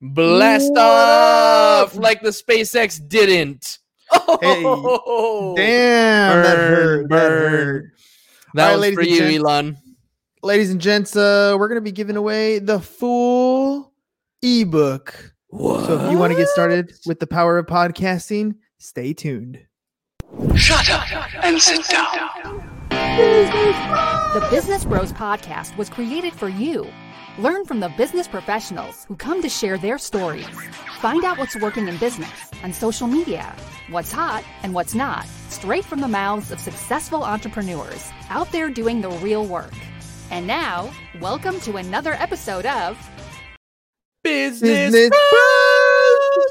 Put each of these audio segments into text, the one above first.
Blast What off up? like the SpaceX didn't. Oh, Damn, that Burn, hurt. That burn. hurt. That was ladies for and you, gents. Elon. Ladies and gents, uh, we're gonna be giving away the full ebook. What? So if you want to get started with the power of podcasting, stay tuned. Shut up and sit down. The Business Bros Podcast was created for you. Learn from the business professionals who come to share their stories. Find out what's working in business, on social media, what's hot and what's not, straight from the mouths of successful entrepreneurs out there doing the real work. And now, welcome to another episode of business. Business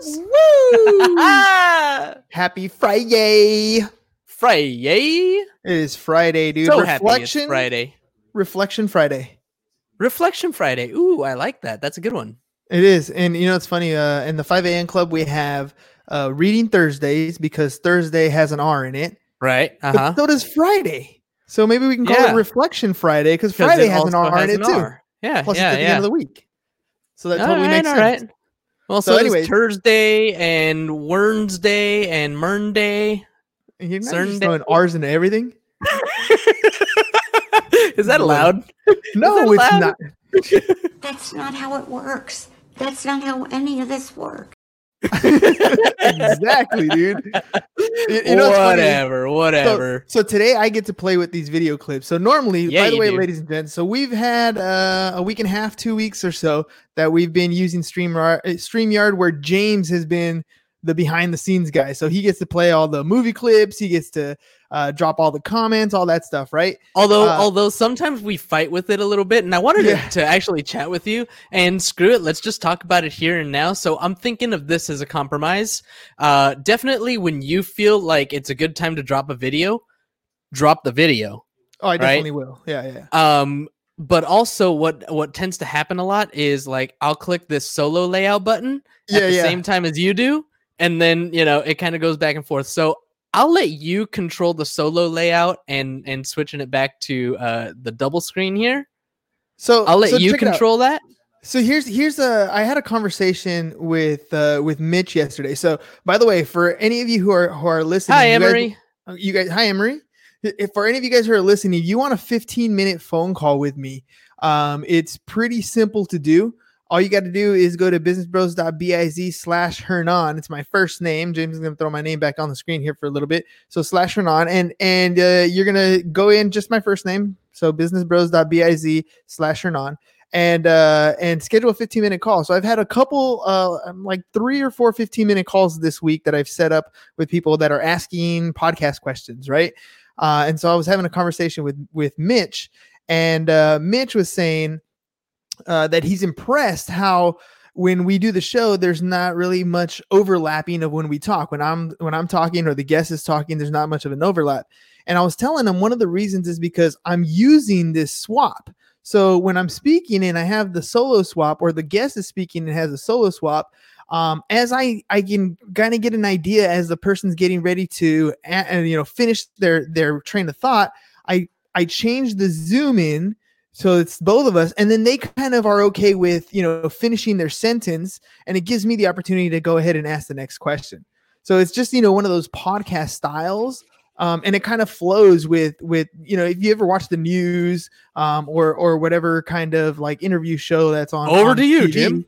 Bros. Woo! Happy Friday! Friday. It is Friday, dude. So happy it's Reflection Friday. Reflection Friday. Reflection Friday. Ooh, I like that. That's a good one. It is, and you know it's funny. Uh, in the five a.m. club, we have uh, reading Thursdays because Thursday has an R in it. Right. Uh-huh. so does Friday. So maybe we can call Yeah. it Reflection Friday because Friday has an R in it too. Yeah. Plus, yeah. it's at the yeah. end of the week. So that All totally right, makes sense. right. Well, So so, anyways, Thursday and Wednesday and Mernday. You're not just throwing R's into everything. Is that allowed? No, that it's allowed? not. That's not how it works. That's not how any of this works. exactly, dude. You- you know what's funny? whatever, So, whatever. so today I get to play with these video clips. So normally, Yeah, by the way, do. ladies and gents, so we've had uh, a week and a half, two weeks or so that we've been using StreamYard, uh, StreamYard where James has been the behind the scenes guy. So he gets to play all the movie clips, he gets to uh, drop all the comments, all that stuff, right? Although, uh, although sometimes we fight with it a little bit, and I wanted Yeah. to, to actually chat with you. And screw it, let's just talk about it here and now. So I'm thinking of this as a compromise. Uh, definitely, when you feel like it's a good time to drop a video, drop the video. Oh, I Right? definitely will. Yeah, yeah. Um, but also, what what tends to happen a lot is like I'll click this solo layout button Yeah, at the yeah. same time as you do, and then you know it kind of goes back and forth. So I'll let you control the solo layout and and switching it back to uh the double screen here. So I'll let so you check it out. control that. So here's here's a I had a conversation with uh with Mitch yesterday. So by the way, for any of you who are who are listening, Hi, you guys- Emery. You guys hi emery if for any of you guys who are listening you want a 15 minute phone call with me um it's pretty simple to do all you got to do is go to businessbros.biz slash hernan. It's my first name. James is going to throw my name back on the screen here for a little bit. So slash hernan and and uh, you're going to go in just my first name. So businessbros.biz slash hernan and uh and schedule a 15 minute call. So i've had a couple uh um, like three or four 15 minute calls this week that i've set up with people that are asking podcast questions right? Uh and so i was having a conversation with with mitch and uh mitch was saying uh that he's impressed how when we do the show there's not really much overlapping of when we talk. When i'm when i'm talking or the guest is talking there's not much of an overlap. And i was telling him one of the reasons is because i'm using this swap. So when I'm speaking and I have the solo swap, or the guest is speaking and has a solo swap, um, as I I can kind of get an idea as the person's getting ready to uh, you know finish their their train of thought, I I change the zoom in so it's both of us, and then they kind of are okay with you know finishing their sentence, and it gives me the opportunity to go ahead and ask the next question. So it's just you know one of those podcast styles um, and it kind of flows with with you know if you ever watch the news um, or or whatever kind of like interview show that's on Over on to you, TV. Jim.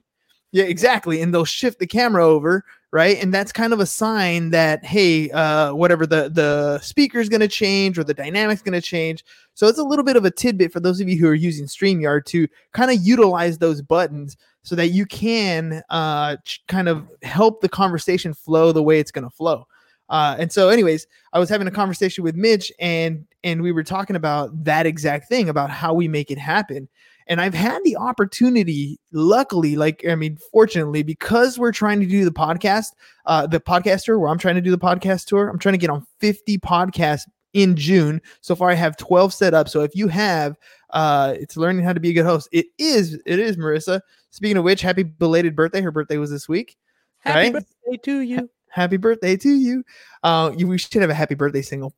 Yeah exactly and they'll shift the camera over right and that's kind of a sign that hey uh, whatever the the speaker's going to change or the dynamic's going to change so it's a little bit of a tidbit for those of you who are using StreamYard to kind of utilize those buttons so that you can uh, ch- kind of help the conversation flow the way it's going to flow uh, and so anyways I was having a conversation with Mitch and and we were talking about that exact thing about how we make it happen. And I've had the opportunity, luckily, like I mean, fortunately, because we're trying to do the podcast, uh, the podcast tour, where I'm trying to do the podcast tour, I'm trying to get on 50 podcasts in June. So far, I have 12 set up. So if you have, uh, it's learning how to be a good host. It is, it is Marissa. Speaking of which, happy belated birthday. Her birthday was this week. Happy Right? birthday to you. Happy birthday to you. Uh, you, we should have a happy birthday single.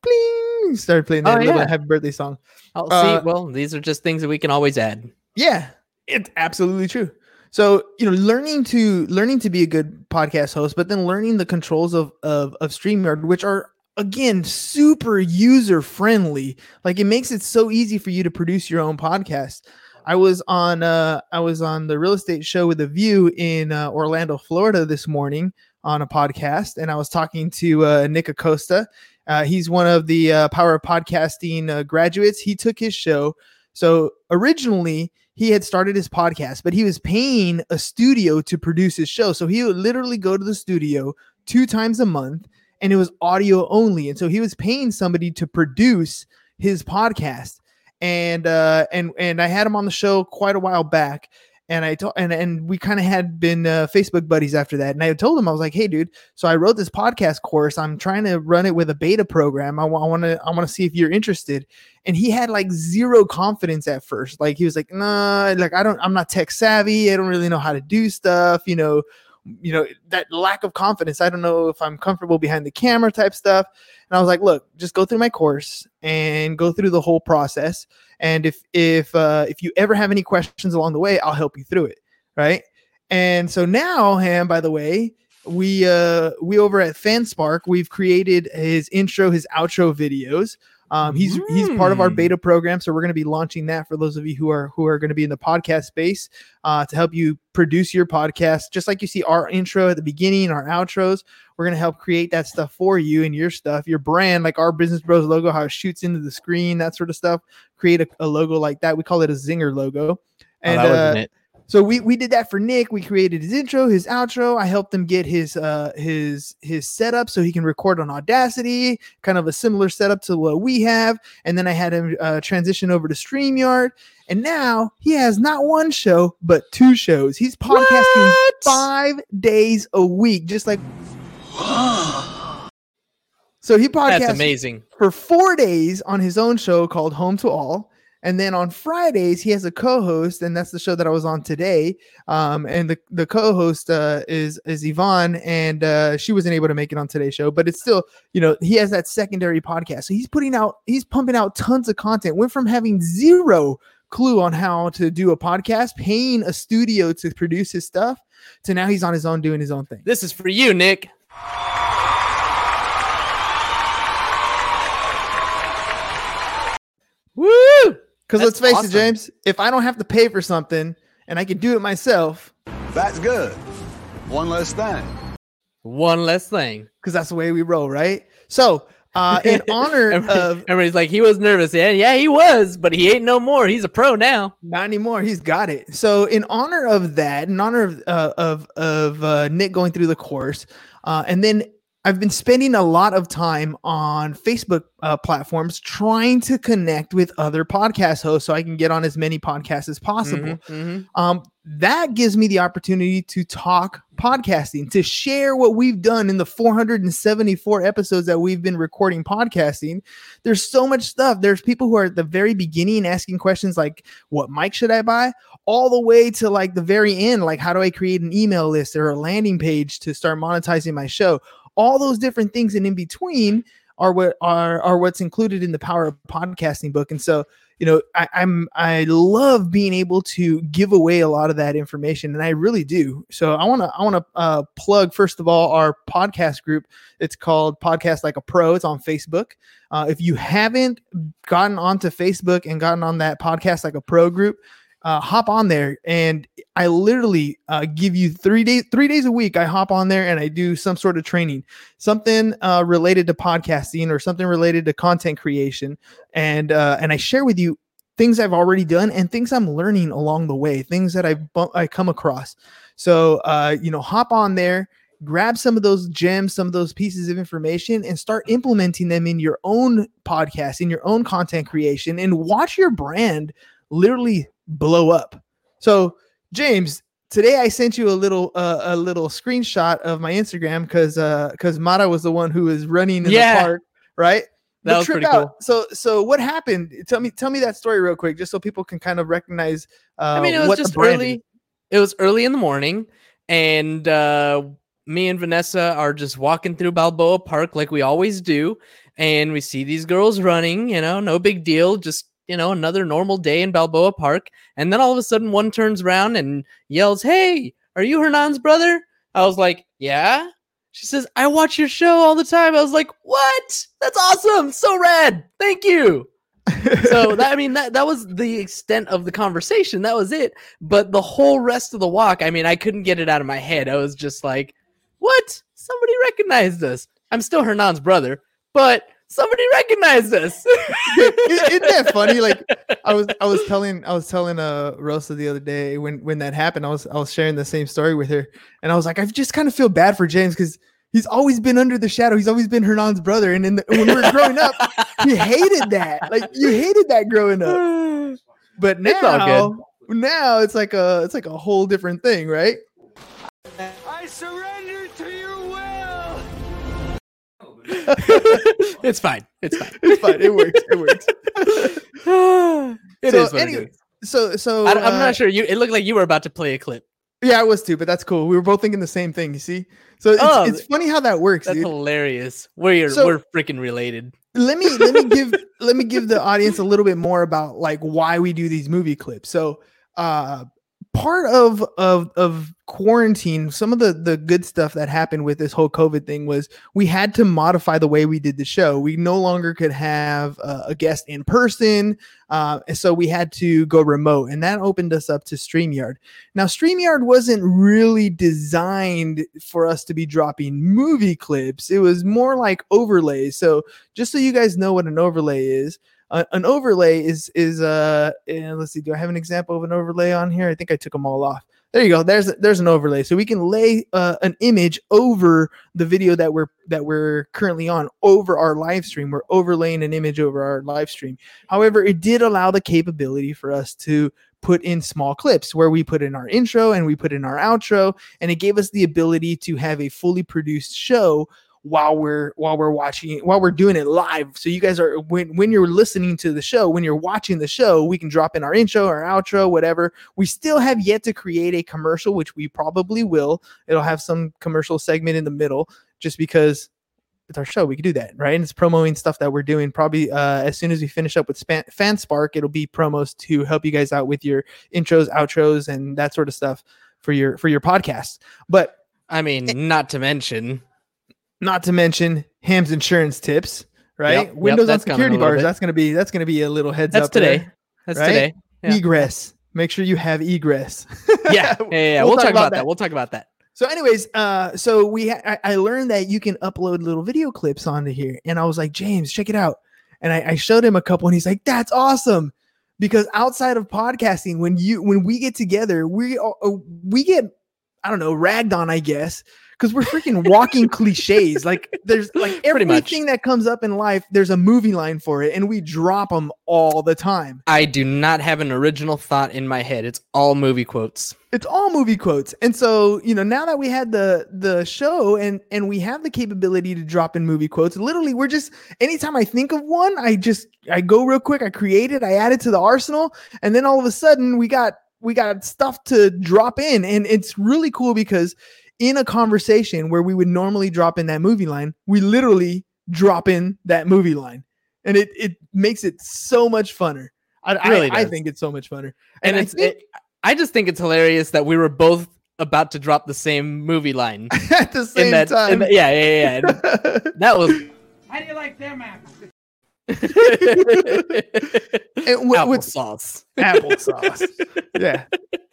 Started playing that Oh, little yeah. happy birthday song. Oh, Uh, see, well, these are just things that we can always add. Yeah, it's absolutely true. So you know, learning to learning to be a good podcast host, but then learning the controls of of of Streamyard, which are again super user friendly. Like it makes it so easy for you to produce your own podcast. I was on uh I was on the real estate show with a view in uh, Orlando, Florida this morning on a podcast, and I was talking to uh, Nick Acosta. Uh, he's one of the uh, Power of Podcasting uh, graduates. He took his show. So originally he had started his podcast, but he was paying a studio to produce his show. So he would literally go to the studio two times a month and it was audio only. And so he was paying somebody to produce his podcast. And uh and and I had him on the show quite a while back and I told and and we kind of had been uh, Facebook buddies after that. And I told him I was like, "Hey, dude, so I wrote this podcast course. I'm trying to run it with a beta program. I want to I want to see if you're interested." And he had like zero confidence at first. Like he was like, "Nah, like I don't. I'm not tech savvy. I don't really know how to do stuff. You know." You know that lack of confidence i don't know if i'm comfortable behind the camera type stuff and i was like look just go through my course and go through the whole process and if if uh, if you ever have any questions along the way, I'll help you through it. Right. And so now, Ham, by the way, we uh we over at FanSpark, we've created his intro, his outro videos. Um, he's mm. he's part of our hmm. beta program, so we're going to be launching that for those of you who are who are going to be in the podcast space uh, to help you produce your podcast. Just like you see our intro at the beginning, our outros, we're going to help create that stuff for you and your stuff, your brand, like our Business Bros logo, how it shoots into the screen, that sort of stuff. Create a, a logo like that. We call it a zinger logo, oh, and oh, uh, so we we did that for Nick. We created his intro, his outro. I helped him get his uh his his setup so he can record on Audacity, kind of a similar setup to what we have. And then I had him uh, transition over to StreamYard. And now he has not one show, but two shows. He's podcasting what? five days a week, just like So he podcasts That's amazing. for four days on his own show called Home to All. And then on Fridays, he has a co-host, and that's the show that I was on today. Um, and the, the co-host uh, is is Yvonne, and uh, she wasn't able to make it on today's show, but it's still, you know, he has that secondary podcast. So he's putting out, he's pumping out tons of content. Went from having zero clue on how to do a podcast, paying a studio to produce his stuff, to now he's on his own doing his own thing. This is for you, Nick. Woo! Because let's face awesome. it, James, if I don't have to pay for something and I can do it myself, that's good. One less thing. One less thing. Because that's the way we roll, right? So, uh, in honor of everybody's like, he was nervous. Yeah, yeah, he was, but he ain't no more. He's a pro now. Not anymore. He's got it. So, in honor of that, in honor of uh, of of uh, Nick going through the course, uh, and then I've been spending a lot of time on Facebook uh, platforms trying to connect with other podcast hosts so I can get on as many podcasts as possible. Mm-hmm, mm-hmm. Um, that gives me the opportunity to talk podcasting, to share what we've done in the 474 episodes that we've been recording podcasting. There's so much stuff. There's people who are at the very beginning asking questions like, What mic should I buy? all the way to like the very end, like, How do I create an email list or a landing page to start monetizing my show? All those different things and in between are what are are what's included in the power of podcasting book. And so you know I, i'm i love being able to give away a lot of that information and i really do. So i want to i want to uh, plug first of all our podcast group. It's called podcast like a pro. It's on facebook. Uh, if you haven't gotten onto facebook and gotten on that podcast like a pro group uh, hop on there and I literally uh, give you three days three days a week. I hop on there and I do some sort of training, something uh, related to podcasting or something related to content creation, and uh, and I share with you things I've already done and things I'm learning along the way, things that I've I come across. So uh, you know, hop on there. Grab some of those gems, some of those pieces of information, and start implementing them in your own podcast, in your own content creation, and watch your brand literally blow up. So, James, today I sent you a little uh, a little screenshot of my Instagram because uh because uh, Mara was the one who was running in yeah. the park, right? That the was pretty out. cool. So so what happened? Tell me tell me that story real quick, just so people can kind of recognize. Uh, I mean, it was just early. It was early in the morning, and uh, me and Vanessa are just walking through Balboa Park like we always do, and we see these girls running. You know, no big deal. Just you know, another normal day in Balboa Park. And then all of a sudden, one turns around and yells, Hey, are you Hernan's brother? I was like, Yeah. She says, I watch your show all the time. I was like, What? That's awesome. So rad. Thank you. so that I mean that that was the extent of the conversation. That was it. But the whole rest of the walk, I mean, I couldn't get it out of my head. I was just like, "What? Somebody recognized us." I'm still Hernan's brother, but somebody recognized us. Isn't that funny? Like I was I was telling I was telling uh Rosa the other day when when that happened. I was I was sharing the same story with her, and I was like, I just kind of feel bad for James because he's always been under the shadow. He's always been Hernan's brother, and in the, when we were growing up, he hated that. Like you hated that growing up. But It's all now, now it's like a it's like a whole different thing, right? I surrender it's fine. It's fine. It's fine. It works. It works. It So is what anyway, it is. So so I, I'm uh, not sure. You. It looked like you were about to play a clip. Yeah, I was too, but that's cool. We were both thinking the same thing. You see, so it's, Oh, it's funny how that works, That's dude. hilarious. We're So- we're freaking related. let me let me give let me give the audience a little bit more about like why we do these movie clips. So uh part of of of quarantine, some of the the good stuff that happened with this whole COVID thing was we had to modify the way we did the show. We no longer could have uh, a guest in person, uh, and so we had to go remote, and that opened us up to Streamyard. Now, Streamyard wasn't really designed for us to be dropping movie clips. It was more like overlays. So just so you guys know what an overlay is uh, an overlay is is uh let's see do i have an example of an overlay on here? I think i took them all off. There you go. There's there's an overlay. So we can lay uh, an image over the video that we're that we're currently on over our live stream. We're overlaying an image over our live stream. However it did allow the capability for us to put in small clips where we put in our intro and we put in our outro and it gave us the ability to have a fully produced show while we're while we're watching while we're doing it live. So you guys are when when you're listening to the show when you're watching the show we can drop in our intro our outro whatever. We still have yet to create a commercial which we probably will. It'll have some commercial segment in the middle just because it's our show. We can do that right? And it's promoting stuff that we're doing. Probably uh, as soon as we finish up with Span- fanspark it'll be promos to help you guys out with your intros outros and that sort of stuff for your for your podcast. But I mean, not to mention, not to mention Ham's insurance tips, right? Yep, yep, Windows on coming a security bars. bit. That's gonna be that's gonna be a little heads that's up today. there. That's right? today. Yeah. Egress. Make sure you have egress. Yeah, yeah, yeah. yeah. We'll, talk, about that. We'll talk about that. So, anyways, uh, so we ha- I, I learned that you can upload little video clips onto here, and I was like, James, check it out. And I, I showed him a couple, and he's like, "That's awesome." Because outside of podcasting, when you when we get together, we uh, we get I don't know ragged on, I guess, because we're freaking walking cliches. Like there's like everything that comes up in life, there's a movie line for it, and we drop them all the time. I do not have an original thought in my head. It's all movie quotes. it's all movie quotes and so you know now that we had the the show and and we have the capability to drop in movie quotes literally we're just anytime i think of one i just i go real quick i create it i add it to the arsenal and then all of a sudden we got we got stuff to drop in and it's really cool because in a conversation where we would normally drop in that movie line we literally drop in that movie line and it it makes it so much funner I, I- really I, does. think it's so much funner And, I it's think- it, I just think it's hilarious that we were both about to drop the same movie line. at the same in that, in time. the- yeah, yeah, yeah. yeah. That was How do you like them apples? And what- what's applesauce. applesauce? yeah,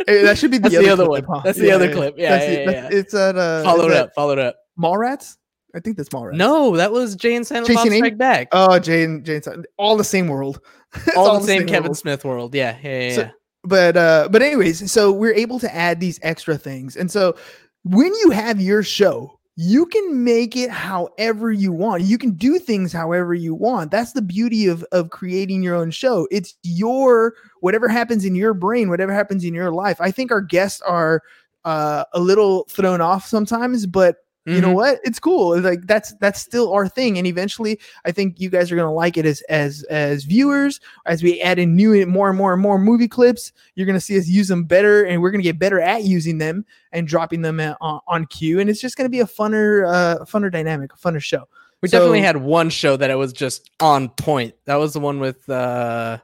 Eh, that should be the That's other, the other one. huh? That's the other clip. Yeah, That's yeah, it. That's- yeah. It's at uh, Follow it's it up. Follow it up. Mallrats. I think that's Mallrats. No, that was Jay and Silent Bob? Strike Back. Oh, Jane, Jane, all the same world. It's all, the same Kevin world. Smith world. Yeah, yeah, yeah. So- yeah. but uh but anyways so we're able to add these extra things and so when you have your show you can make it however you want. You can do things however you want. That's the beauty of of creating your own show. It's your whatever happens in your brain whatever happens in your life. I think our guests are uh a little thrown off sometimes but you know Mhm. what it's cool It's like that's that's still our thing and eventually i think you guys are going to like it as as as viewers as we add in new more and more and more movie clips you're going to see us use them better and we're going to get better at using them and dropping them uh, on, on cue and it's just going to be a funner uh funner dynamic a funner show We definitely had one show that it was just on point. That was the one with uh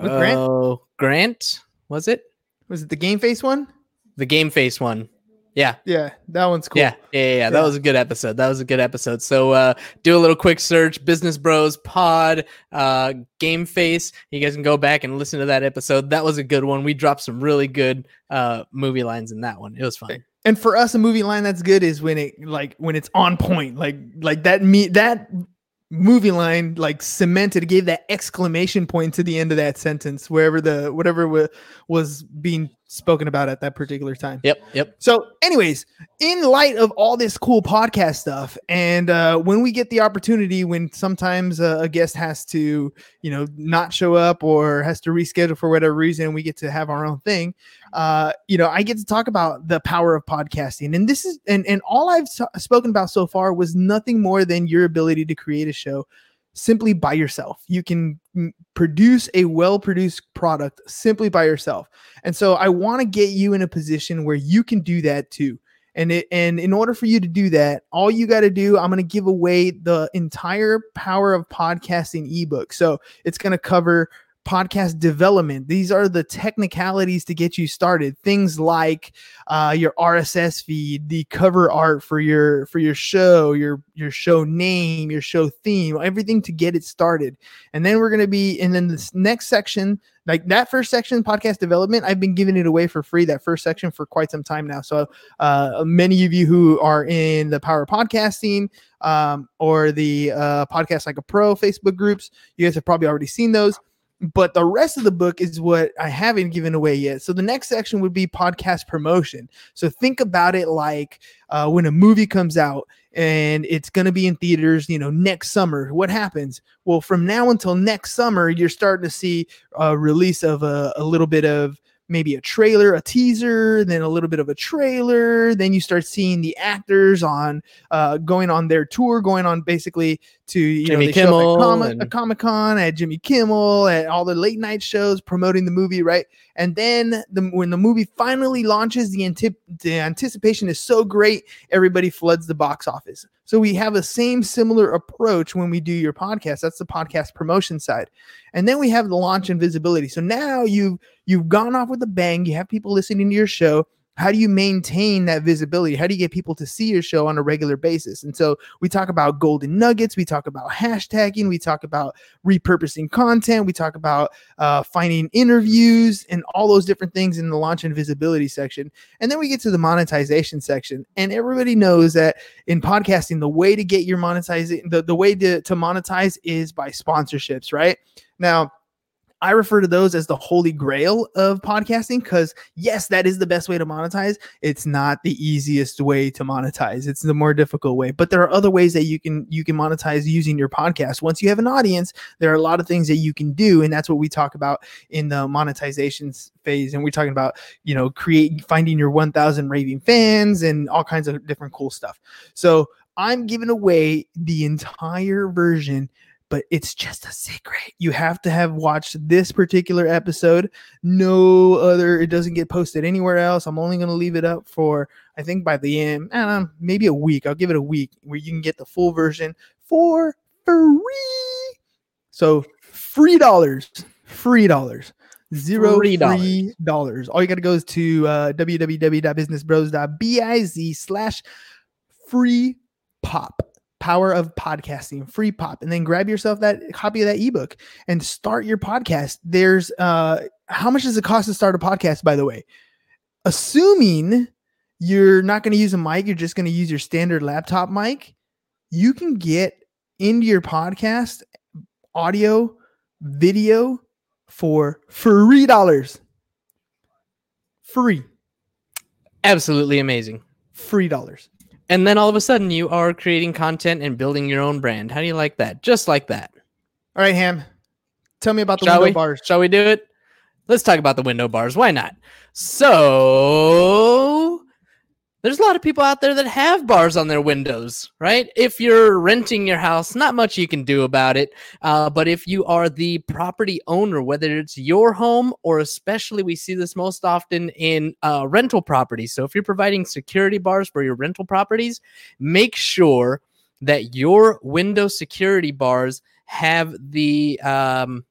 With Grant? Oh, Grant was it Was it the game face one? the game face one? Yeah, Yeah, that one's cool. yeah, yeah, yeah, yeah. That was a good episode. That was a good episode. So uh, do a little quick search, Business Bros Pod, uh, Game Face. You guys can go back and listen to that episode. That was a good one. We dropped some really good uh, movie lines in that one. It was fun. And for us, a movie line that's good is when it like when it's on point, like like that me that movie line like cemented gave that exclamation point to the end of that sentence wherever the whatever wa- was being spoken about at that particular time. Yep, yep. So, anyways, in light of all this cool podcast stuff, and uh, when we get the opportunity, when sometimes uh, a guest has to, you know, not show up or has to reschedule for whatever reason, we get to have our own thing. Uh, you know, I get to talk about the power of podcasting, and this is, and and all I've spoken about so far was nothing more than your ability to create a show simply by yourself. You can produce a well-produced product simply by yourself. And so I want to get you in a position where you can do that too. And it, and in order for you to do that, all you got to do, I'm going to give away the entire Power of Podcasting ebook. So it's going to cover podcast development. These are the technicalities to get you started. Things like uh, your RSS feed, the cover art for your for your show, your your show name, your show theme, everything to get it started. And then we're going to be, and then this next section, like that first section, podcast development, I've been giving it away for free. That first section for quite some time now. So uh, many of you who are in the Power Podcasting um, or the uh, Podcast Like a Pro Facebook groups, you guys have probably already seen those. But the rest of the book is what I haven't given away yet. So the next section would be podcast promotion. So think about it like uh, when a movie comes out and it's going to be in theaters, you know, next summer. What happens? Well, from now until next summer, you're starting to see a release of a, a little bit of maybe a trailer, a teaser, then a little bit of a trailer. Then you start seeing the actors on uh, going on their tour, going on basically to you Jimmy know they show up Kimmel at Comic, and- Comic Con, at Jimmy Kimmel, at all the late night shows promoting the movie, right? And then the, when the movie finally launches, the, antip- the anticipation is so great, everybody floods the box office. So we have a same similar approach when we do your podcast. That's the podcast promotion side. And then we have the launch and visibility. So now you've you've gone off with a bang. You have people listening to your show. How do you maintain that visibility? How do you get people to see your show on a regular basis? And so we talk about golden nuggets. We talk about hashtagging. We talk about repurposing content. We talk about uh, finding interviews and all those different things in the launch and visibility section. And then we get to the monetization section. And everybody knows that in podcasting, the way to get your monetizing, the, the way to, to monetize is by sponsorships, right? Now, I refer to those as the holy grail of podcasting because, yes, that is the best way to monetize. It's not the easiest way to monetize. It's the more difficult way. But there are other ways that you can you can monetize using your podcast. Once you have an audience, there are a lot of things that you can do, and that's what we talk about in the monetization phase. And we're talking about you know create finding your 1,000 raving fans and all kinds of different cool stuff. So I'm giving away the entire version but it's just a secret. You have to have watched this particular episode. No other, it doesn't get posted anywhere else. I'm only going to leave it up for, I think by the end, I don't know, maybe a week. I'll give it a week where you can get the full version for free. So free dollars, free dollars. Zero Free free dollars. dollars. All you got to go is to uh, www.businessbros.biz slash free pop power of podcasting free pop and then grab yourself that copy of that ebook and start your podcast. There's uh how much does it cost to start a podcast by the way? Assuming you're not going to use a mic you're just going to use your standard laptop mic you can get into your podcast audio video for free dollars. Free. Absolutely amazing. free dollars And then all of a sudden, you are creating content and building your own brand. How do you like that? Just like that. all right ham tell me about the Shall window we? bars Shall we do it? Let's talk about the window bars. Why not? So, there's a lot of people out there that have bars on their windows, right? If you're renting your house, not much you can do about it. Uh, but if you are the property owner, whether it's your home or especially we see this most often in uh, rental properties. So, if you're providing security bars for your rental properties, make sure that your window security bars have the um,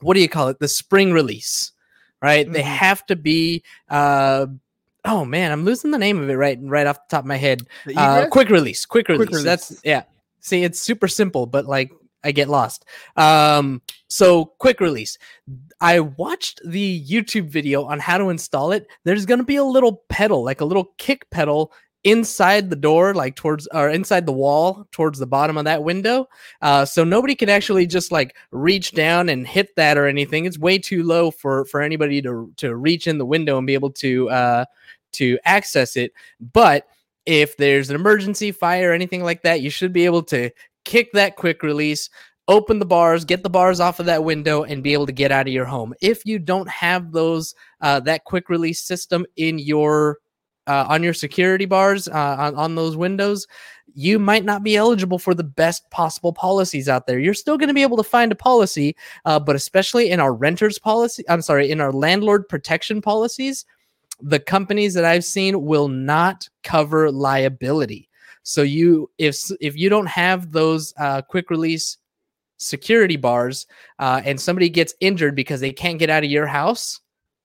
what do you call it? The spring release, right? They Mhm. have to be. Uh, oh man, I'm losing the name of it right right off the top of my head. Uh, quick release, quick release. Quick That's yeah. See, it's super simple, but like I get lost. Um, so quick release. I watched the YouTube video on how to install it. There's gonna be a little pedal, like a little kick pedal inside the door, like towards or inside the wall, towards the bottom of that window. Uh, so nobody can actually just like reach down and hit that or anything. It's way too low for for anybody to to reach in the window and be able to uh to access it. But if there's an emergency fire or anything like that, you should be able to kick that quick release, open the bars, get the bars off of that window, and be able to get out of your home. If you don't have those uh, that quick release system in your uh, on your security bars uh, on, on those windows, you might not be eligible for the best possible policies out there. You're still going to be able to find a policy, uh, but especially in our renters policy, I'm sorry, in our landlord protection policies, the companies that I've seen will not cover liability. So you, if if you don't have those uh, quick release security bars, uh, and somebody gets injured because they can't get out of your house,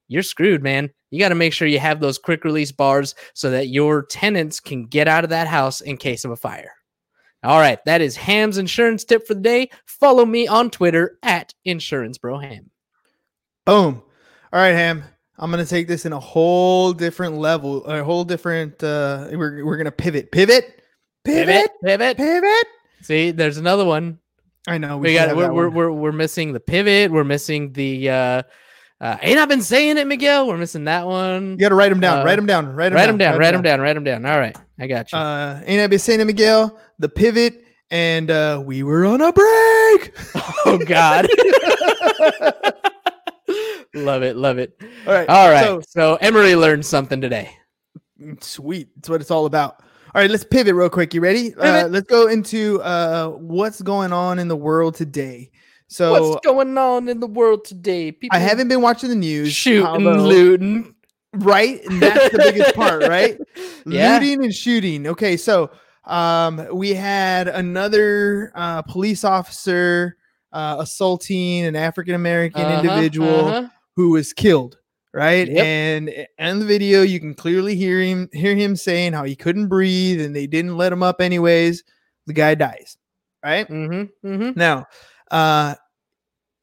you're screwed, man. You got to make sure you have those quick release bars so that your tenants can get out of that house in case of a fire. All right, that is Ham's insurance tip for the day. Follow me on Twitter at Insurance Bro Ham. Boom. All right, Ham. I'm gonna take this in a whole different level, a whole different. uh We're we're gonna pivot, pivot, pivot, pivot. pivot. See, there's another one. I know We, should got we're, we're we're we're missing the pivot. We're missing the uh, uh ain't I been saying it, Miguel? We're missing that one. You gotta write them down. uh, write them down. Write them write down. down. Write them down. Write them down. All right, I got you. Uh, ain't I been saying it, Miguel? The pivot, and uh we were on a break. oh God. love it. Love it. All right. All right. So, So, Emery learned something today. sweet. That's what it's all about. All right, let's pivot real quick. You ready? Uh, let's go into uh what's going on in the world today. So What's going on in the world today? People I haven't been watching the news. shooting, looting. right? And that's the biggest part, right? Yeah. Looting and shooting. Okay, so um, we had another uh, police officer uh, assaulting an African American Uh-huh, individual uh-huh. who was killed. Right, Yep. and in the video, you can clearly hear him hear him saying how he couldn't breathe, and they didn't let him up anyways. The guy dies. Right Mm-hmm, mm-hmm. now, uh,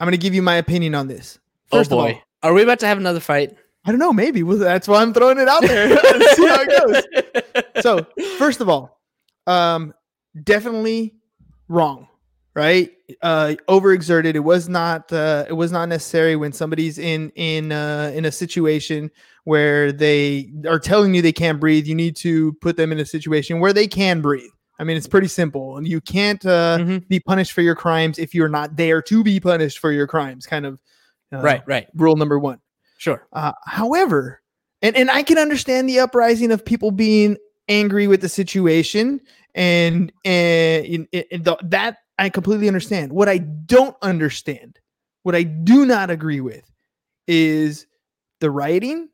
I'm gonna give you my opinion on this. Oh First of boy. all, Are we about to have another fight? I don't know. Maybe well, that's why I'm throwing it out there. Let's see how it goes. So, first of all, um, definitely wrong, right? Uh, overexerted. It was not. Uh, it was not necessary when somebody's in in uh, in a situation where they are telling you they can't breathe. You need to put them in a situation where they can breathe. I mean, it's pretty simple, and you can't uh, Mhm. be punished for your crimes if you're not there to be punished for your crimes. Kind of uh, Right, right. Rule number one. Sure. Uh, however, and, and I can understand the uprising of people being angry with the situation, and and, the- that I completely understand. What I don't understand, what I do not agree with, is the writing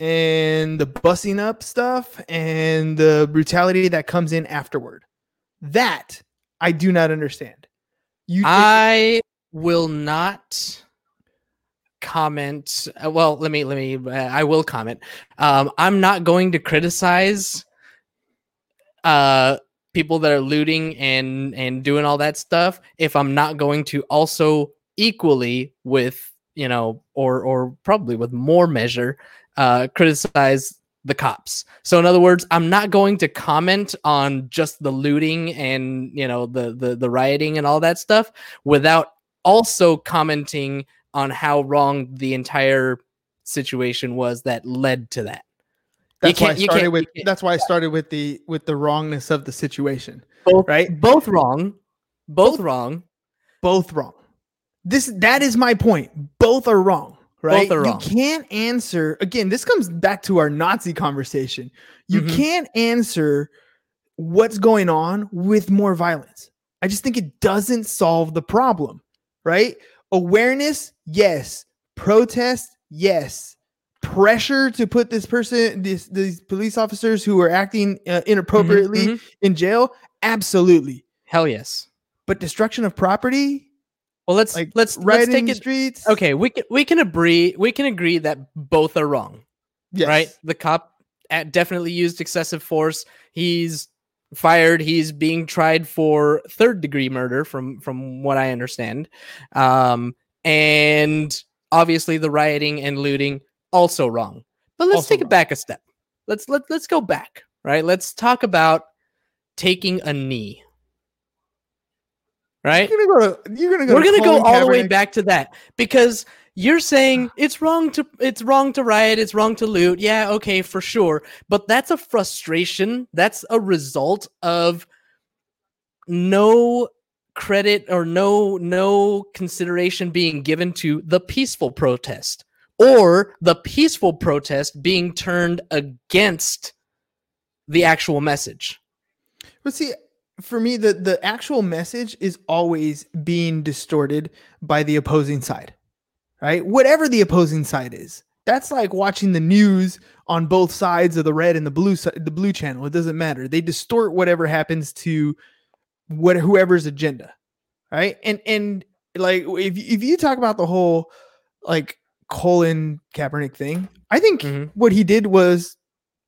and the bussing up stuff and the brutality that comes in afterward. That I do not understand. You, I will not comment. uh, Well, let me let me. Uh, I will comment. Um, I'm not going to criticize uh people that are looting and and doing all that stuff if I'm not going to also equally with you know or or probably with more measure uh criticize the cops. So in other words, I'm not going to comment on just the looting and you know the the the rioting and all that stuff without also commenting on how wrong the entire situation was that led to that. That's why I started with. That's why I started with the with the wrongness of the situation. Both Right. both wrong. Both wrong. both wrong. This that is my point. Both are wrong. Right? You can't answer again. This comes back to our Nazi conversation. You Mhm. can't answer what's going on with more violence. I just think it doesn't solve the problem. Right? Awareness, yes. Protest, yes. Pressure to put this person, this, these police officers who are acting uh, inappropriately mhm. in jail, absolutely Hell yes. but destruction of property Well, let's Like let's let's take it. streets. Okay, we can we can agree we can agree that both are wrong. Yes. right? The cop uh, definitely used excessive force. He's fired. He's being tried for third degree murder, from from what I understand. Um, and obviously, the rioting and looting also wrong. But let's Also take wrong. it back a step. Let's let let's go back. Right. Let's talk about taking a knee. Right. You're gonna go. To, you're gonna go. We're gonna go all the way back to that because you're saying it's wrong to it's wrong to riot, it's wrong to loot. Yeah, okay, for sure. But that's a frustration. That's a result of no credit or no no consideration being given to the peaceful protest or the peaceful protest being turned against the actual message. But see, for me, the the actual message is always being distorted by the opposing side, right? Whatever the opposing side is, that's like watching the news on both sides of the red and the blue the blue channel. It doesn't matter. They distort whatever happens to what whoever's agenda, right? And and like if if you talk about the whole like Colin Kaepernick thing, I think Mhm. what he did was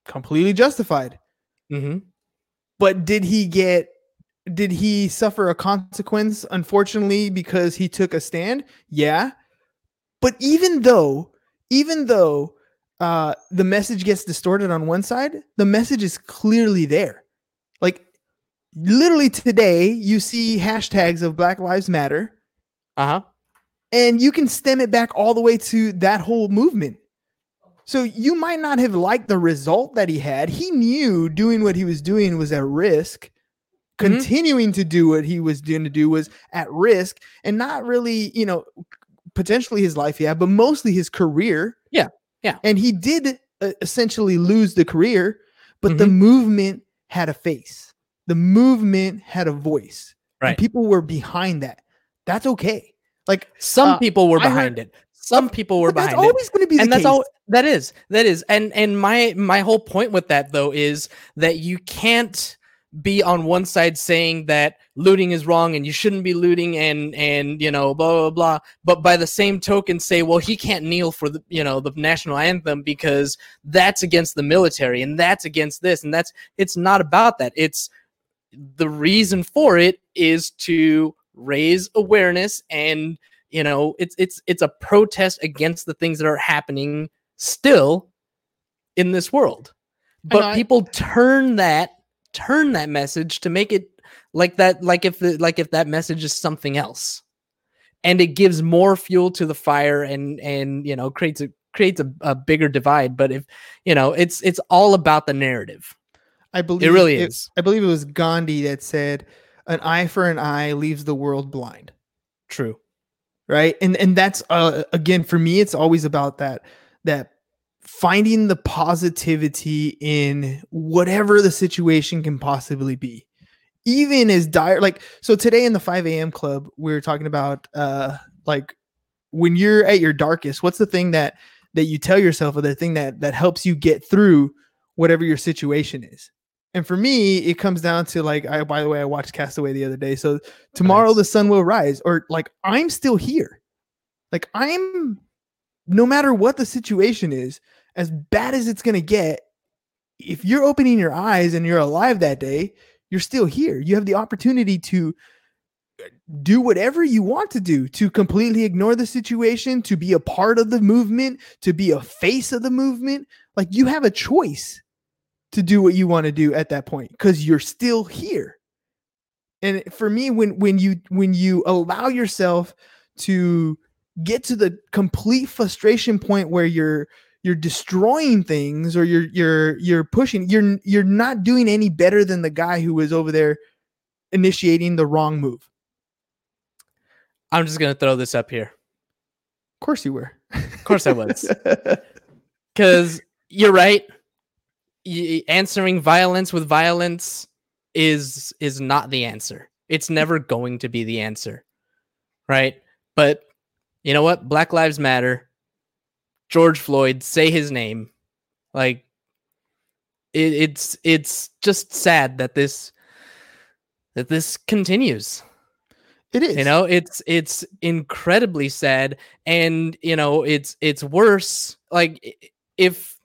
completely justified Mm-hmm. but did he get did he suffer a consequence unfortunately because he took a stand yeah but even though even though uh the message gets distorted on one side the message is clearly there like literally today you see hashtags of black lives matter Uh huh. and you can stem it back all the way to that whole movement. So you might not have liked the result that he had. He knew doing what he was doing was at risk. Mhm. Continuing to do what he was doing to do was at risk and not really, you know, potentially his life, yeah, but mostly his career. Yeah, yeah. And he did uh, essentially lose the career, but the Mhm. movement had a face. The movement had a voice. and Right. people were behind that. That's okay. Like Some Uh, people were I heard- behind it. Some people were that's behind it. always going to be the and that's case. all that is that is and and my my whole point with that though is that you can't be on one side saying that looting is wrong and you shouldn't be looting and and you know blah blah blah but by the same token say well he can't kneel for the you know the national anthem because that's against the military and that's against this and that's it's not about that. It's the reason for it is to raise awareness and you know it's it's it's a protest against the things that are happening still in this world. But I- people turn that turn that message to make it like that like if the like if that message is something else. And it gives more fuel to the fire and and you know creates a creates a, a bigger divide. But if you know it's it's all about the narrative. I believe it really is. I believe it was Gandhi that said, "An eye for an eye leaves the world blind." true. Right, and and that's uh, again for me, it's always about that that finding the positivity in whatever the situation can possibly be, even as dire. Like so, today in the five a.m. club, we were talking about uh like when you're at your darkest, what's the thing that that you tell yourself, or the thing that that helps you get through whatever your situation is. And for me, it comes down to like, I by the way, I watched Castaway the other day. So tomorrow Nice. the sun will rise, or like I'm still here. Like I'm no matter what the situation is, as bad as it's gonna get, if you're opening your eyes and you're alive that day, you're still here. You have the opportunity to uh, do whatever you want to do to completely ignore the situation, to be a part of the movement, to be a face of the movement. Like you have a choice to do what you want to do at that point because you're still here. And for me, when when you when you allow yourself to get to the complete frustration point where you're you're destroying things or you're you're you're pushing you're you're not doing any better than the guy who was over there initiating the wrong move. i'm just gonna throw this up here. Of course you were. of course i was. Because you're right. Y- answering violence with violence is is not the answer. It's never going to be the answer. Right? But you know what? Black lives matter george floyd say his name like it, it's it's just sad that this that this continues It is. You know, it's it's incredibly sad, and you know, it's it's worse. Like if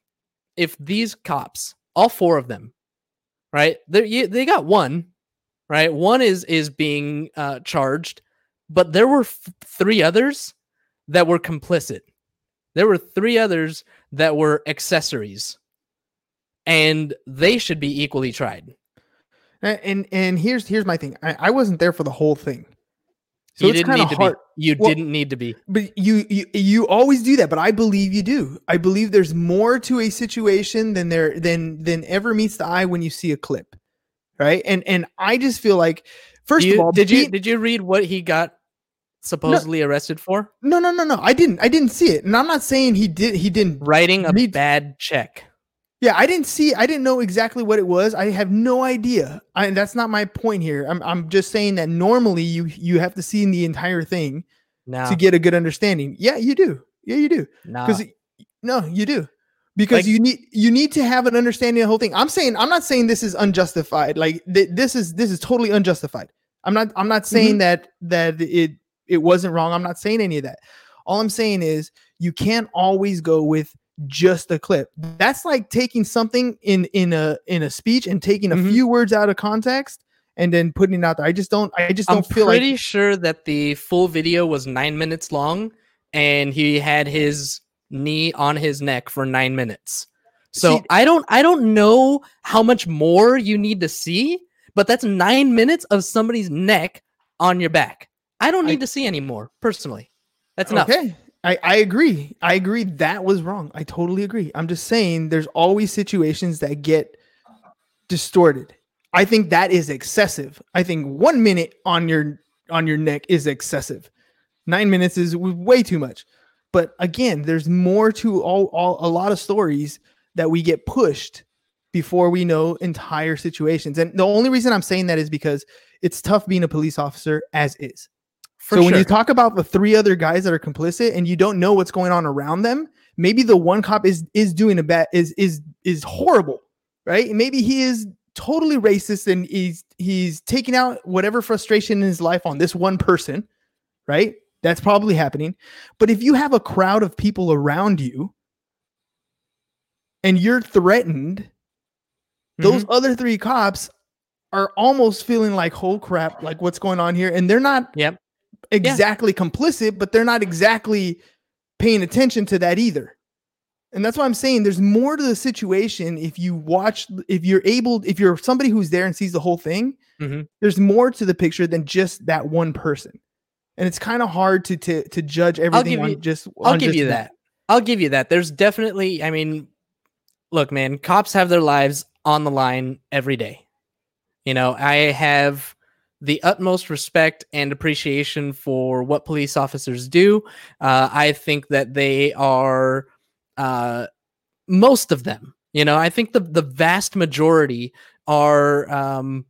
if these cops, all four of them, right? They they got one, right? One is is being uh, charged, but there were f- three others that were complicit. There were three others that were accessories, and they should be equally tried. And and, here's here's my thing. I, I wasn't there for the whole thing. So you it's didn't kind need of to hard. be. You Well- didn't need to be. But you, you you always do that, but I believe you do. I believe there's more to a situation than there than than ever meets the eye when you see a clip. Right? And and I just feel like first You- of all, did you did you read what he got supposedly arrested for? No, no, no, no. I didn't. I didn't see it. And I'm not saying he did he didn't Writing a Need- bad check. Yeah, I didn't see. I didn't know exactly what it was. I have no idea. I, that's not my point here. I'm, I'm just saying that normally you you have to see in the entire thing No, to get a good understanding. Yeah, you do. Yeah, you do. no. Because no, you do. Because Like- you need you need to have an understanding of the whole thing. I'm saying I'm not saying this is unjustified. Like th- this is this is totally unjustified. I'm not I'm not saying Mm-hmm. that that it it wasn't wrong. I'm not saying any of that. All I'm saying is you can't always go with just a clip. That's like taking something in in a in a speech and taking a Mhm. few words out of context and then putting it out there. I just don't I just I'm don't feel pretty like sure that the full video was nine minutes long, and he had his knee on his neck for nine minutes. So See- I don't I don't know how much more you need to see, but that's nine minutes of somebody's neck on your back. I don't I- need to see anymore personally. That's enough. Okay. I, I agree. I agree. That was wrong. I totally agree. I'm just saying there's always situations that get distorted. I think that is excessive. I think one minute on your on your neck is excessive. Nine minutes is way too much. But again, there's more to all, all a lot of stories that we get pushed before we know entire situations. And the only reason I'm saying that is because it's tough being a police officer as is For so when you talk about the three other guys that are complicit and you don't know what's going on around them, maybe the one cop is is doing a bad is is is horrible, right? Maybe he is totally racist and he's he's taking out whatever frustration in his life on this one person, right? That's probably happening. But if you have a crowd of people around you and you're threatened, those Mm-hmm. other three cops are almost feeling like, oh crap, like what's going on here? And they're not Yep. Exactly complicit, but they're not exactly paying attention to that either. And that's why I'm saying there's more to the situation if you watch, if you're able, if you're somebody who's there and sees the whole thing, Mhm. there's more to the picture than just that one person. And it's kind of hard to to to judge everything on you- just. I'll on give just you that. I'll give you that. There's definitely, I mean, look, man, cops have their lives on the line every day. You know, I have the utmost respect and appreciation for what police officers do. Uh, I think that they are, uh, most of them, you know, I think the, the vast majority are, um,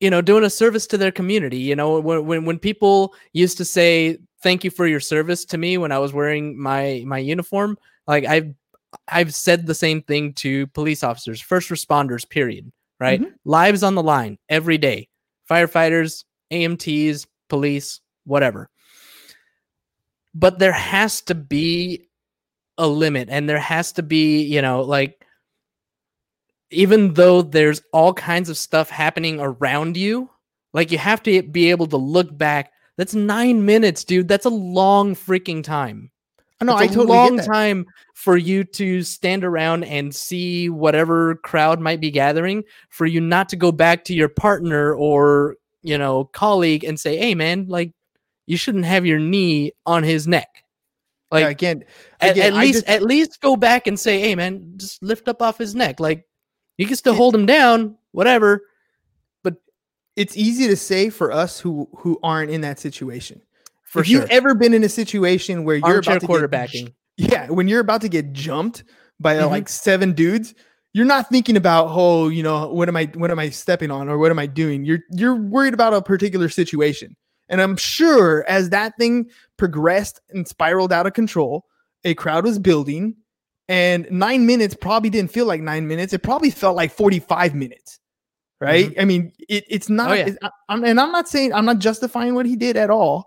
you know, doing a service to their community. You know, when, when, when people used to say, thank you for your service to me when I was wearing my my uniform. Like I've I've said the same thing to police officers, first responders, period. Right? Lives on the line every day. Firefighters, EMTs, police, whatever. But there has to be a limit and there has to be, you know, like even though there's all kinds of stuff happening around you, like you have to be able to look back. That's nine minutes, dude. That's a long freaking time. No, That's I a totally long time for you to stand around and see whatever crowd might be gathering. For you not to go back to your partner or you know colleague and say, "Hey, man, like you shouldn't have your knee on his neck." Like Yeah, again, at, again, at I least just- at least go back and say, "Hey, man, just lift up off his neck." Like you can still It- hold him down, whatever. But it's easy to say for us who who aren't in that situation. For if sure, you've ever been in a situation where you're armchair about to get quarterbacking. Yeah, when you're about to get jumped by uh, Mhm. like seven dudes, you're not thinking about oh, you know, what am I what am I stepping on or what am I doing? You're you're worried about a particular situation. And I'm sure as that thing progressed and spiraled out of control, a crowd was building and 9 minutes probably didn't feel like 9 minutes. It probably felt like 45 minutes. right? I mean, it, it's not. Oh, yeah. it's- I- I'm, and I'm not saying I'm not justifying what he did at all.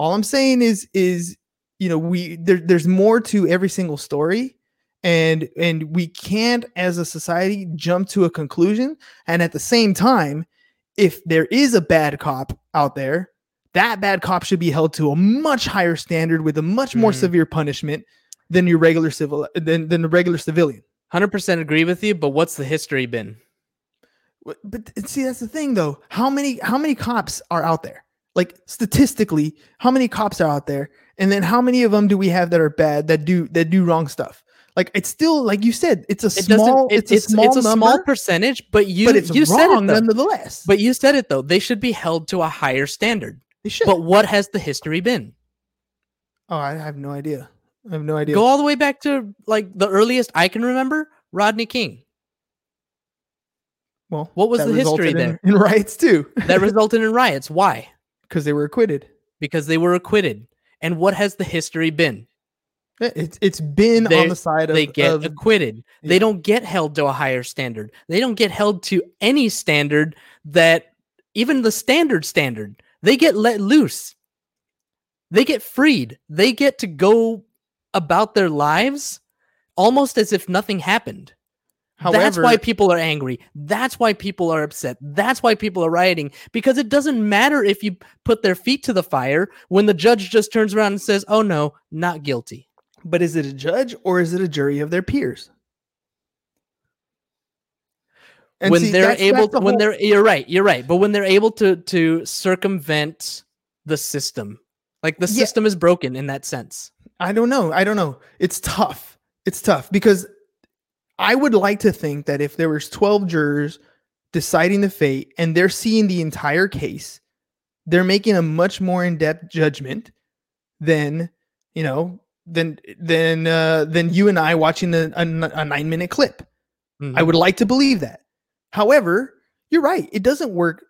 All I'm saying is is you know we there, there's more to every single story, and and we can't as a society jump to a conclusion. And at the same time, if there is a bad cop out there, that bad cop should be held to a much higher standard with a much more Mhm. severe punishment than your regular civil than than the regular civilian. Hundred percent agree with you, but what's the history been? But see, that's the thing, though. How many how many cops are out there? Like statistically, how many cops are out there? And then how many of them do we have that are bad that do that do wrong stuff? Like it's still like you said, it's a It small, doesn't. it's a small it's a number, small percentage, but you but it's you said it though. nonetheless. But you said it though. They should be held to a higher standard. they should. But what has the history been? oh, I have no idea. I have no idea. Go all the way back to like the earliest I can remember, Rodney King. well, what was the history in- there? in riots too? That resulted in riots. Why? Because they were acquitted. Because they were acquitted. And what has the history been? Eh, it's it's been They- on the side of they get of- acquitted. They don't get held to a higher standard. They don't get held to any standard that even the standard standard. They get let loose. They get freed. They get to go about their lives almost as if nothing happened. That's why people are angry. That's why people are upset. That's why people are rioting because it doesn't matter if you put their feet to the fire when the judge just turns around and says, "Oh no, not guilty." But is it a judge or is it a jury of their peers? And when see, they're that's- able that's the when whole- they're you're right you're right but when they're able to to circumvent the system like the Yeah. system is broken in that sense I don't know. I don't know. It's tough. It's tough because I would like to think that if there was 12 jurors deciding the fate and they're seeing the entire case, they're making a much more in-depth judgment than, you know, than than uh than you and I watching a 9-minute clip. Mm-hmm. I would like to believe that. However, you're right. It doesn't work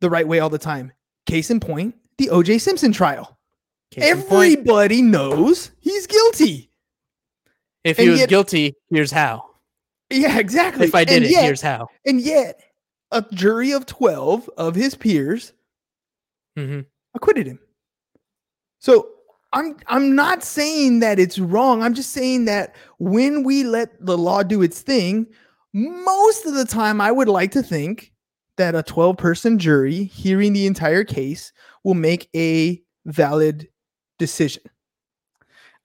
the right way all the time. Case in point, the OJ Simpson trial. Case Everybody knows he's guilty. if and he was yet- guilty here's how Yeah, exactly. if i did and it yet, here's how And yet, a jury of 12 of his peers hmm acquitted him. So I'm I'm not saying that it's wrong. I'm just saying that when we let the law do its thing, most of the time I would like to think that a 12 person jury hearing the entire case will make a valid decision.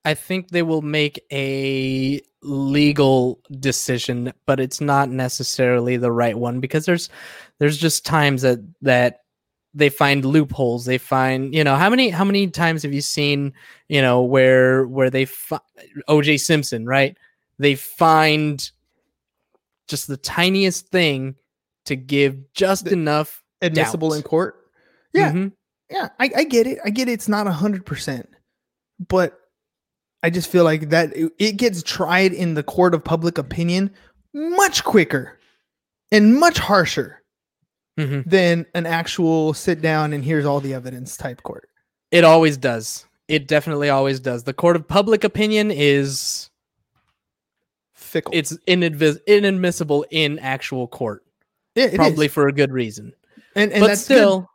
I think they will make a legal decision but it's not necessarily the right one because there's there's just times that that they find loopholes they find you know how many how many times have you seen you know where where they fi- oj simpson right they find just the tiniest thing to give just The- enough Admissible doubt. in court. Yeah. Mhm. yeah I, I get it i get it. it's not a hundred percent but i just feel like that it, gets tried in the court of public opinion much quicker and much harsher Mhm. than an actual sit down and here's all the evidence type court it always does it definitely always does the court of public opinion is fickle it's inadvis- inadmissible in actual court Yeah, it is. probably for a good reason and, and but that's good. still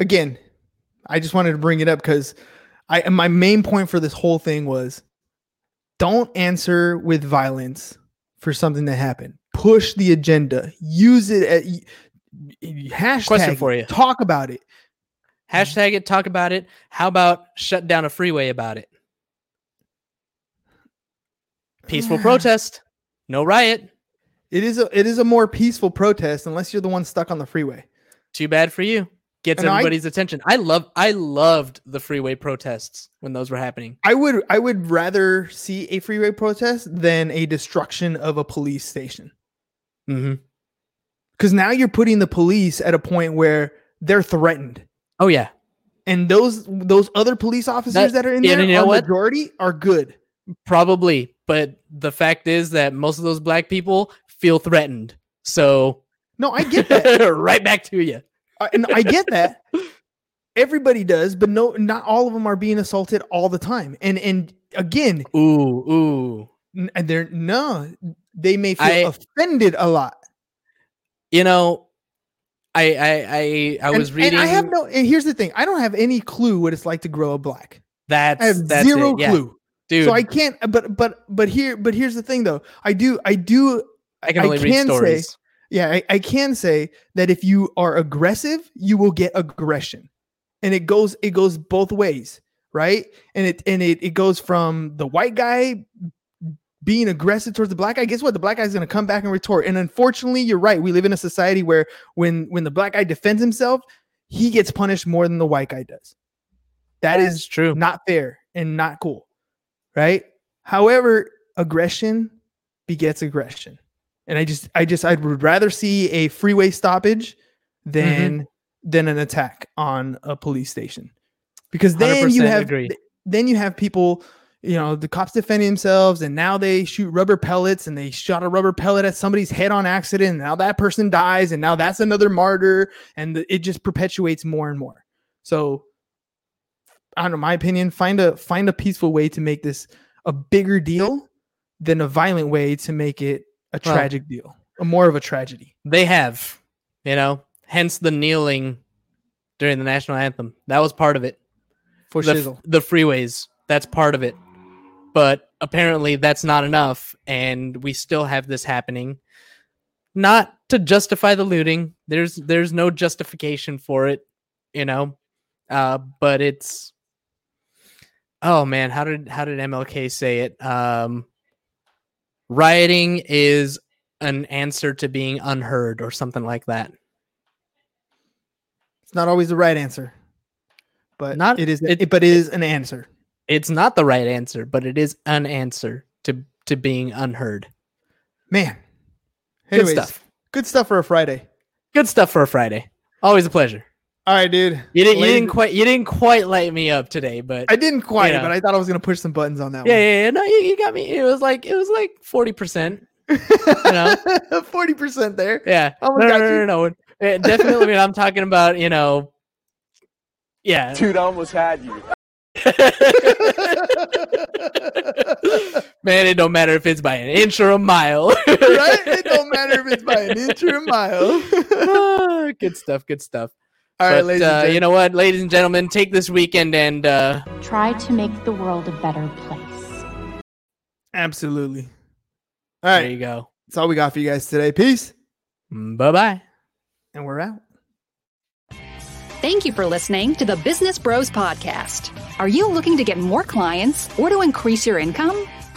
again i just wanted to bring it up because i my main point for this whole thing was don't answer with violence for something that happened push the agenda. Use it at hashtag Question for you. talk about it. Hashtag it talk about it. How about shut down a freeway about it? Peaceful protest. No riot. It is a it is a more peaceful protest unless you're the one stuck on the freeway. Too bad for you gets And I- everybody's attention. I love i loved the freeway protests when those were happening. I would i would rather see a freeway protest than a destruction of a police station. Mm-hmm. because now you're putting the police at a point where they're threatened. Oh yeah. And those those other police officers that, That- are in yeah, there, you know what? majority are good. probably but the fact is that most of those black people feel threatened. So No, I get that, right back to you I, Uh, and I get that. Everybody does, but no, not all of them are being assaulted all the time. And and again, ooh ooh and they're no, they may feel I- offended a lot. you know, I I I, I And- was reading. And I have no. And here's the thing: I don't have any clue what it's like to grow a black. that's I have that's zero it, yeah. clue. dude. So I can't. But but but here. But here's the thing, though. I do. I do. I can I only read can say- stories. Yeah, I, I can say that if you are aggressive, you will get aggression, and it goes it goes both ways, right? And it and it it goes from the white guy being aggressive towards the black guy. Guess what? The black guy's going to come back and retort. And unfortunately, you're right. We live in a society where when when the black guy defends himself, he gets punished more than the white guy does. That That's is true. not fair and not cool, right? However, aggression begets aggression, and I just, I just, I would rather see a freeway stoppage than mm-hmm. than an attack on a police station, because then you have agree. then you have people. You know, the cops defending themselves, and now they shoot rubber pellets, and they shot a rubber pellet at somebody's head on accident. And now that person dies, and now that's another martyr, and the, it just perpetuates more and more. So I don't know, my opinion, find a find a peaceful way to make this a bigger deal than a violent way to make it a Well- tragic deal. A more of a tragedy. They have, you know, hence the kneeling during the national anthem. That was part of it. For the, shizzle. the freeways, that's part of it. But apparently that's not enough and we still have this happening. Not to justify the looting. There's there's no justification for it, you know. Uh but it's Oh man, how did how did MLK say it? Um rioting is an answer to being unheard or something like that. It's not always the right answer. But Not- it is it- it, but it is an answer. It's not the right answer, but it is an answer to to being unheard. Man. Good stuff. Good stuff for a Friday. Good stuff for a Friday. Always a pleasure. All right, dude. You didn't you didn't quite you didn't quite light me up today, but I didn't quite, know. but I thought I was gonna push some buttons on that yeah, one. yeah, yeah, no, you, you got me. It was like it was like forty percent. know, forty percent there. Yeah, Almost no, got no, you. no, no, no. Eh, definitely. when I'm talking about you know, yeah, Dude, I almost had you. man. It don't matter if it's by an inch or a mile. right? It don't matter if it's by an inch or a mile. Ah, good stuff. Good stuff. All right, but, ladies. uh, and you know what, ladies and gentlemen, take this weekend and uh, Try to make the world a better place. absolutely. All right, there you go. that's all we got for you guys today. Peace, Bye bye. and we're out. Thank you for listening to the Business Bros Podcast. Are you looking to get more clients or to increase your income?